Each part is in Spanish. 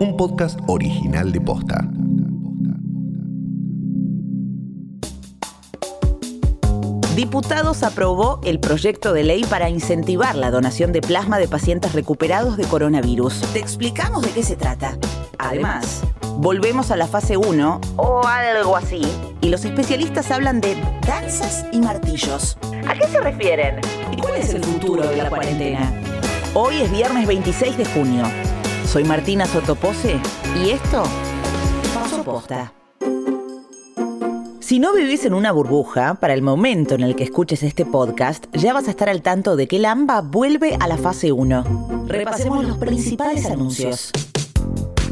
un podcast original de Posta. Diputados aprobó el proyecto de ley para incentivar la donación de plasma de pacientes recuperados de coronavirus. Te explicamos de qué se trata. Además, volvemos a la fase 1 o algo así, y los especialistas hablan de danzas y martillos. ¿A qué se refieren? ¿Y cuál es el futuro de la cuarentena? Hoy es viernes 26 de junio. Soy Martina Sotopose y esto posta. Si no vivís en una burbuja, para el momento en el que escuches este podcast, ya vas a estar al tanto de que el AMBA vuelve a la fase 1. Repasemos los principales anuncios.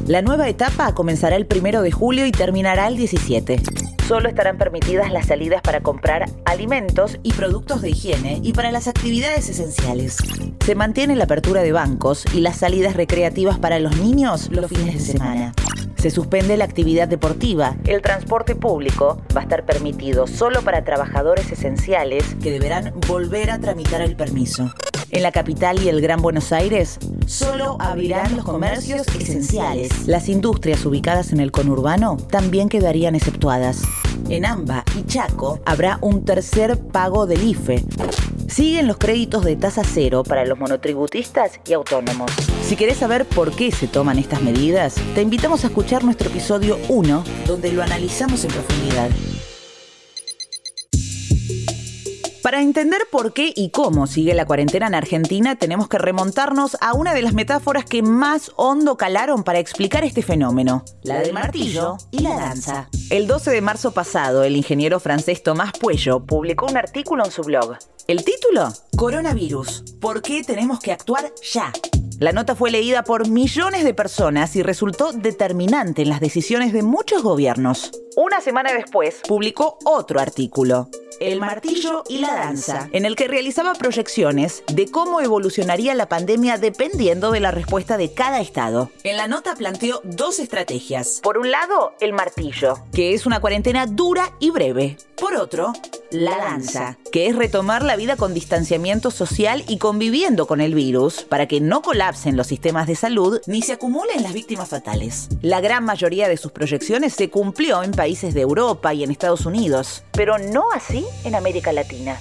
La nueva etapa comenzará el 1 de julio y terminará el 17. Solo estarán permitidas las salidas para comprar alimentos y productos de higiene y para las actividades esenciales. Se mantiene la apertura de bancos y las salidas recreativas para los niños los fines de semana. Se suspende la actividad deportiva. El transporte público va a estar permitido solo para trabajadores esenciales que deberán volver a tramitar el permiso. En la capital y el Gran Buenos Aires solo abrirán los comercios esenciales. Las industrias ubicadas en el conurbano también quedarían exceptuadas. En Amba y Chaco habrá un tercer pago del IFE. Siguen los créditos de tasa cero para los monotributistas y autónomos. Si querés saber por qué se toman estas medidas, te invitamos a escuchar nuestro episodio 1, donde lo analizamos en profundidad. Para entender por qué y cómo sigue la cuarentena en Argentina, tenemos que remontarnos a una de las metáforas que más hondo calaron para explicar este fenómeno, la del martillo y la danza. El 12 de marzo pasado, el ingeniero francés Tomás Puello publicó un artículo en su blog. ¿El título? Coronavirus. ¿Por qué tenemos que actuar ya? La nota fue leída por millones de personas y resultó determinante en las decisiones de muchos gobiernos. Una semana después, publicó otro artículo, el martillo y la danza, en el que realizaba proyecciones de cómo evolucionaría la pandemia dependiendo de la respuesta de cada estado. En la nota planteó dos estrategias. Por un lado, el martillo, que es una cuarentena dura y breve. Por otro, la danza, que es retomar la vida con distanciamiento social y conviviendo con el virus para que no colapsen los sistemas de salud ni se acumulen las víctimas fatales. La gran mayoría de sus proyecciones se cumplió en países de Europa y en Estados Unidos, pero no así en América Latina.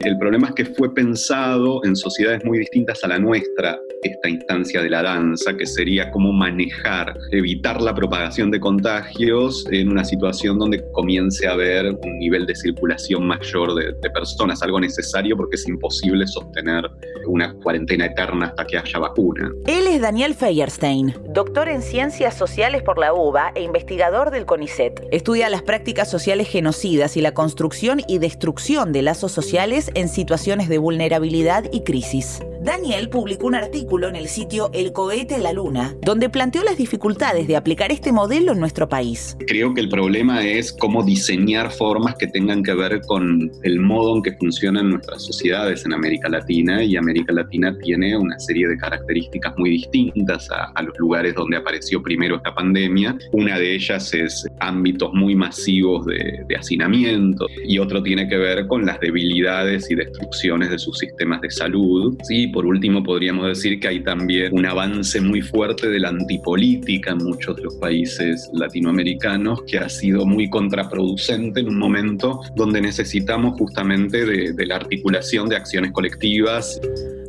El problema es que fue pensado en sociedades muy distintas a la nuestra, esta instancia de la danza, que sería cómo manejar, evitar la propagación de contagios en una situación donde comience a haber un nivel de circulación mayor de, personas, algo necesario porque es imposible sostener una cuarentena eterna hasta que haya vacuna. Él es Daniel Feierstein, doctor en Ciencias Sociales por la UBA e investigador del CONICET. Estudia las prácticas sociales genocidas y la construcción y destrucción de lazos sociales en situaciones de vulnerabilidad y crisis. Daniel publicó un artículo en el sitio El cohete a la luna, donde planteó las dificultades de aplicar este modelo en nuestro país. Creo que el problema es cómo diseñar formas que tengan que ver con el modo en que funcionan nuestras sociedades en América Latina y América Latina tiene una serie de características muy distintas a, los lugares donde apareció primero esta pandemia. Una de ellas es ámbitos muy masivos de, de hacinamiento y otro tiene que ver con las debilidades y destrucciones de sus sistemas de salud. ¿sí? Por último podríamos decir que hay también un avance muy fuerte de la antipolítica en muchos de los países latinoamericanos que ha sido muy contraproducente en un momento donde necesitamos justamente de, de la articulación de acciones colectivas.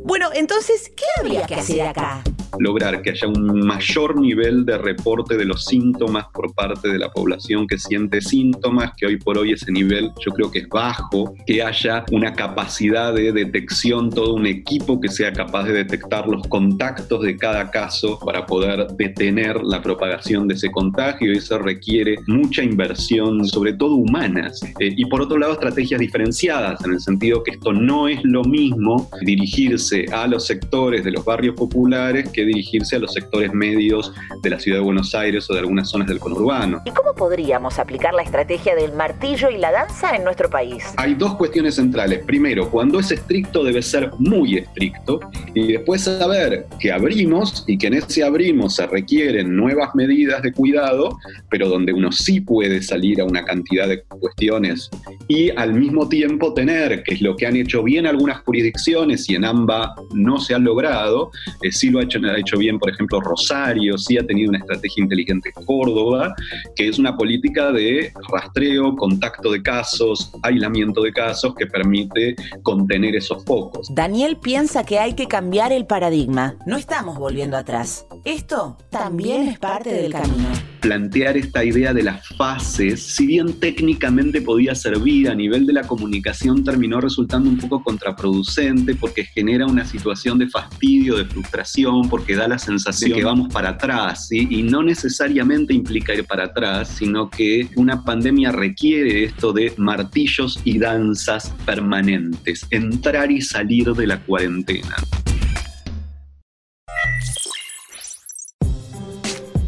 Bueno, entonces, ¿qué habría que hacer acá? Lograr que haya un mayor nivel de reporte de los síntomas por parte de la población que siente síntomas, que hoy por hoy ese nivel yo creo que es bajo, que haya una capacidad de detección, todo un equipo que sea capaz de detectar los contactos de cada caso para poder detener la propagación de ese contagio eso requiere mucha inversión, sobre todo humanas. Eh, y por otro lado, estrategias diferenciadas, en el sentido que esto no es lo mismo dirigirse a los sectores de los barrios populares que que dirigirse a los sectores medios de la ciudad de Buenos Aires o de algunas zonas del conurbano. ¿Y cómo podríamos aplicar la estrategia del martillo y la danza en nuestro país? Hay dos cuestiones centrales. Primero, cuando es estricto debe ser muy estricto y después saber que abrimos y que en ese abrimos se requieren nuevas medidas de cuidado, pero donde uno sí puede salir a una cantidad de cuestiones y al mismo tiempo tener, que es lo que han hecho bien algunas jurisdicciones y en ambas no se ha logrado, eh, sí lo ha hecho, ha hecho bien, por ejemplo, Rosario, sí ha tenido una estrategia inteligente Córdoba, que es una política de rastreo, contacto de casos, aislamiento de casos que permite contener esos focos. Daniel piensa que hay que cambiar el paradigma. No estamos volviendo atrás. Esto también es parte del camino plantear esta idea de las fases, si bien técnicamente podía servir a nivel de la comunicación, terminó resultando un poco contraproducente porque genera una situación de fastidio, de frustración, porque da la sensación de que vamos para atrás, y no necesariamente implica ir para atrás, sino que una pandemia requiere esto de martillos y danzas permanentes, entrar y salir de la cuarentena.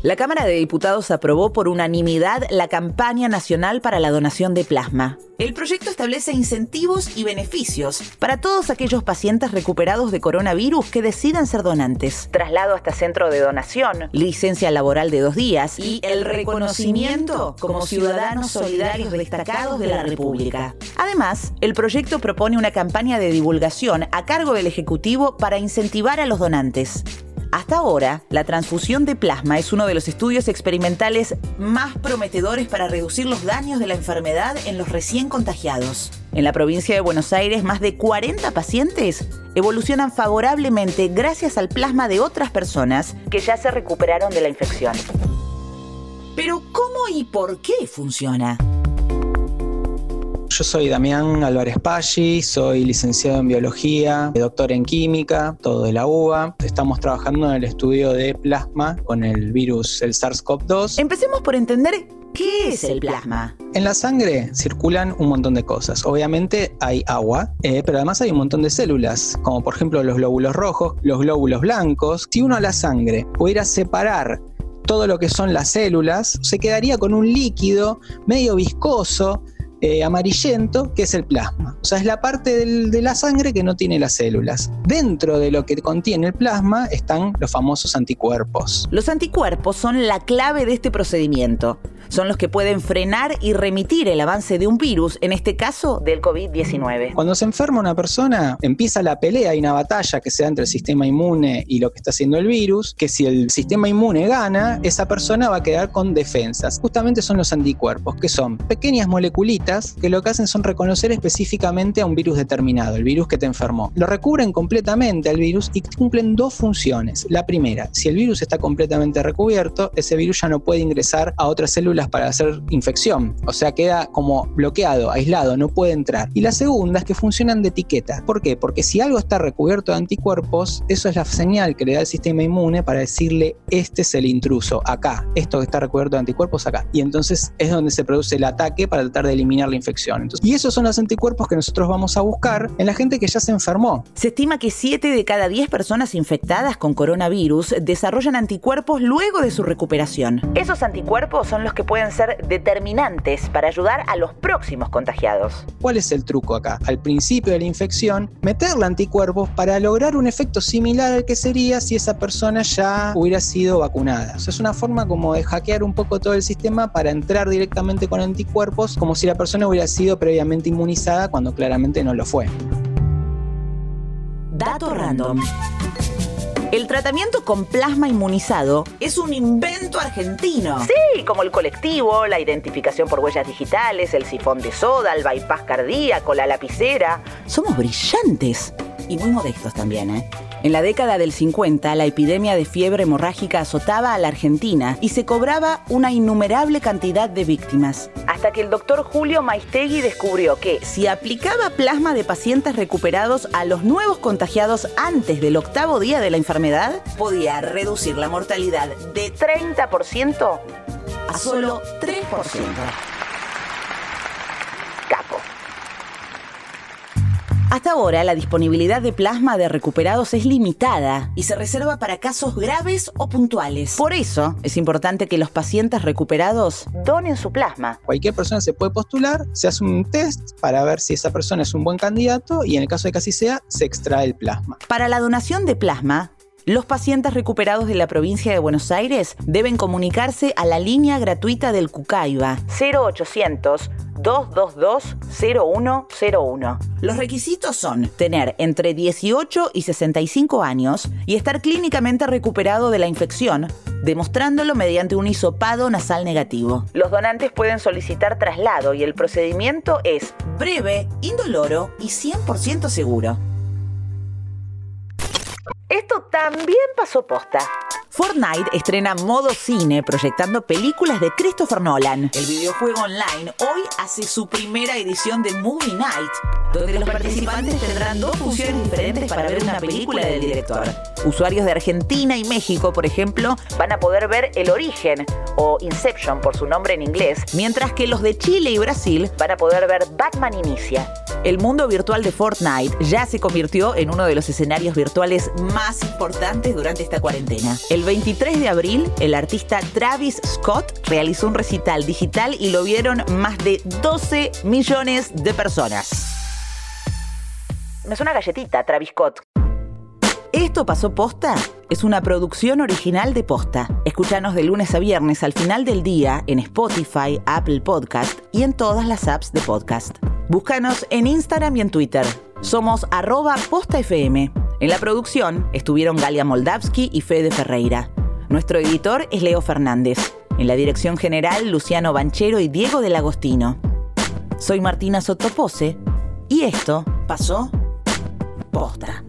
La Cámara de Diputados aprobó por unanimidad la campaña nacional para la donación de plasma. El proyecto establece incentivos y beneficios para todos aquellos pacientes recuperados de coronavirus que decidan ser donantes. Traslado hasta centro de donación, licencia laboral de dos días y el reconocimiento como ciudadanos solidarios destacados de la República. Además, el proyecto propone una campaña de divulgación a cargo del Ejecutivo para incentivar a los donantes. Hasta ahora, la transfusión de plasma es uno de los estudios experimentales más prometedores para reducir los daños de la enfermedad en los recién contagiados. En la provincia de Buenos Aires, más de 40 pacientes evolucionan favorablemente gracias al plasma de otras personas que ya se recuperaron de la infección. Pero ¿cómo y por qué funciona? Yo soy Damián Álvarez Paggi, soy licenciado en biología, doctor en química, todo de la UBA. Estamos trabajando en el estudio de plasma con el virus, el SARS-CoV-2. Empecemos por entender ¿Qué es el plasma? En la sangre circulan un montón de cosas. Obviamente hay agua, eh, pero además hay un montón de células, como por ejemplo los glóbulos rojos, los glóbulos blancos. Si uno a la sangre pudiera separar todo lo que son las células, se quedaría con un líquido medio viscoso eh, amarillento, que es el plasma. O sea, es la parte de la sangre que no tiene las células. Dentro de lo que contiene el plasma están los famosos anticuerpos. Los anticuerpos son la clave de este procedimiento son los que pueden frenar y remitir el avance de un virus, en este caso del COVID-19. Cuando se enferma una persona, empieza la pelea y una batalla que se da entre el sistema inmune y lo que está haciendo el virus, que si el sistema inmune gana, esa persona va a quedar con defensas. Justamente son los anticuerpos, que son pequeñas moleculitas que lo que hacen son reconocer específicamente a un virus determinado, el virus que te enfermó. Lo recubren completamente al virus y cumplen dos funciones. La primera, si el virus está completamente recubierto, ese virus ya no puede ingresar a otras células para hacer infección, o sea, queda como bloqueado, aislado, no puede entrar. Y la segunda es que funcionan de etiqueta. ¿Por qué? Porque si algo está recubierto de anticuerpos, eso es la señal que le da el sistema inmune para decirle, este es el intruso, acá, esto que está recubierto de anticuerpos acá. Y entonces es donde se produce el ataque para tratar de eliminar la infección. y esos son los anticuerpos que nosotros vamos a buscar en la gente que ya se enfermó. Se estima que 7 de cada 10 personas infectadas con coronavirus desarrollan anticuerpos luego de su recuperación. Esos anticuerpos son los que pueden ser determinantes para ayudar a los próximos contagiados. ¿Cuál es el truco acá? Al principio de la infección, meterle anticuerpos para lograr un efecto similar al que sería si esa persona ya hubiera sido vacunada. O sea, es una forma como de hackear un poco todo el sistema para entrar directamente con anticuerpos como si la persona hubiera sido previamente inmunizada cuando claramente no lo fue. Dato random. El tratamiento con plasma inmunizado es un invento argentino. Sí, como el colectivo, la identificación por huellas digitales, el sifón de soda, el bypass cardíaco, la lapicera. Somos brillantes y muy modestos también, ¿eh? En la década del 50, la epidemia de fiebre hemorrágica azotaba a la Argentina y se cobraba una innumerable cantidad de víctimas. Hasta que el doctor Julio Maistegui descubrió que si aplicaba plasma de pacientes recuperados a los nuevos contagiados antes del octavo día de la enfermedad, podía reducir la mortalidad de 30% a solo 3%. Hasta ahora, la disponibilidad de plasma de recuperados es limitada y se reserva para casos graves o puntuales. Por eso, es importante que los pacientes recuperados donen su plasma. Cualquier persona se puede postular, se hace un test para ver si esa persona es un buen candidato y en el caso de que así sea, se extrae el plasma. Para la donación de plasma, los pacientes recuperados de la provincia de Buenos Aires deben comunicarse a la línea gratuita del Cucaiba 0800 222-0101. Los requisitos son tener entre 18 y 65 años y estar clínicamente recuperado de la infección, demostrándolo mediante un hisopado nasal negativo. Los donantes pueden solicitar traslado y el procedimiento es breve, indoloro y 100% seguro. Esto también pasó posta. Fortnite estrena modo cine proyectando películas de Christopher Nolan. El videojuego online hoy hace su primera edición de Movie Night, donde los participantes tendrán dos funciones diferentes para ver una película del director. Usuarios de Argentina y México, por ejemplo, van a poder ver El Origen o Inception por su nombre en inglés, mientras que los de Chile y Brasil van a poder ver Batman Inicia. El mundo virtual de Fortnite ya se convirtió en uno de los escenarios virtuales más importantes durante esta cuarentena. El 23 de abril, el artista Travis Scott realizó un recital digital y lo vieron más de 12 millones de personas. Me suena galletita, Travis Scott. Esto pasó posta es una producción original de Posta. Escúchanos de lunes a viernes al final del día en Spotify, Apple Podcast y en todas las apps de podcast. Búscanos en Instagram y en Twitter. Somos arroba postafm. En la producción estuvieron Galia Moldavsky y Fede Ferreira. Nuestro editor es Leo Fernández. En la dirección general, Luciano Banchero y Diego del Agostino. Soy Martina Sotopose y esto pasó posta.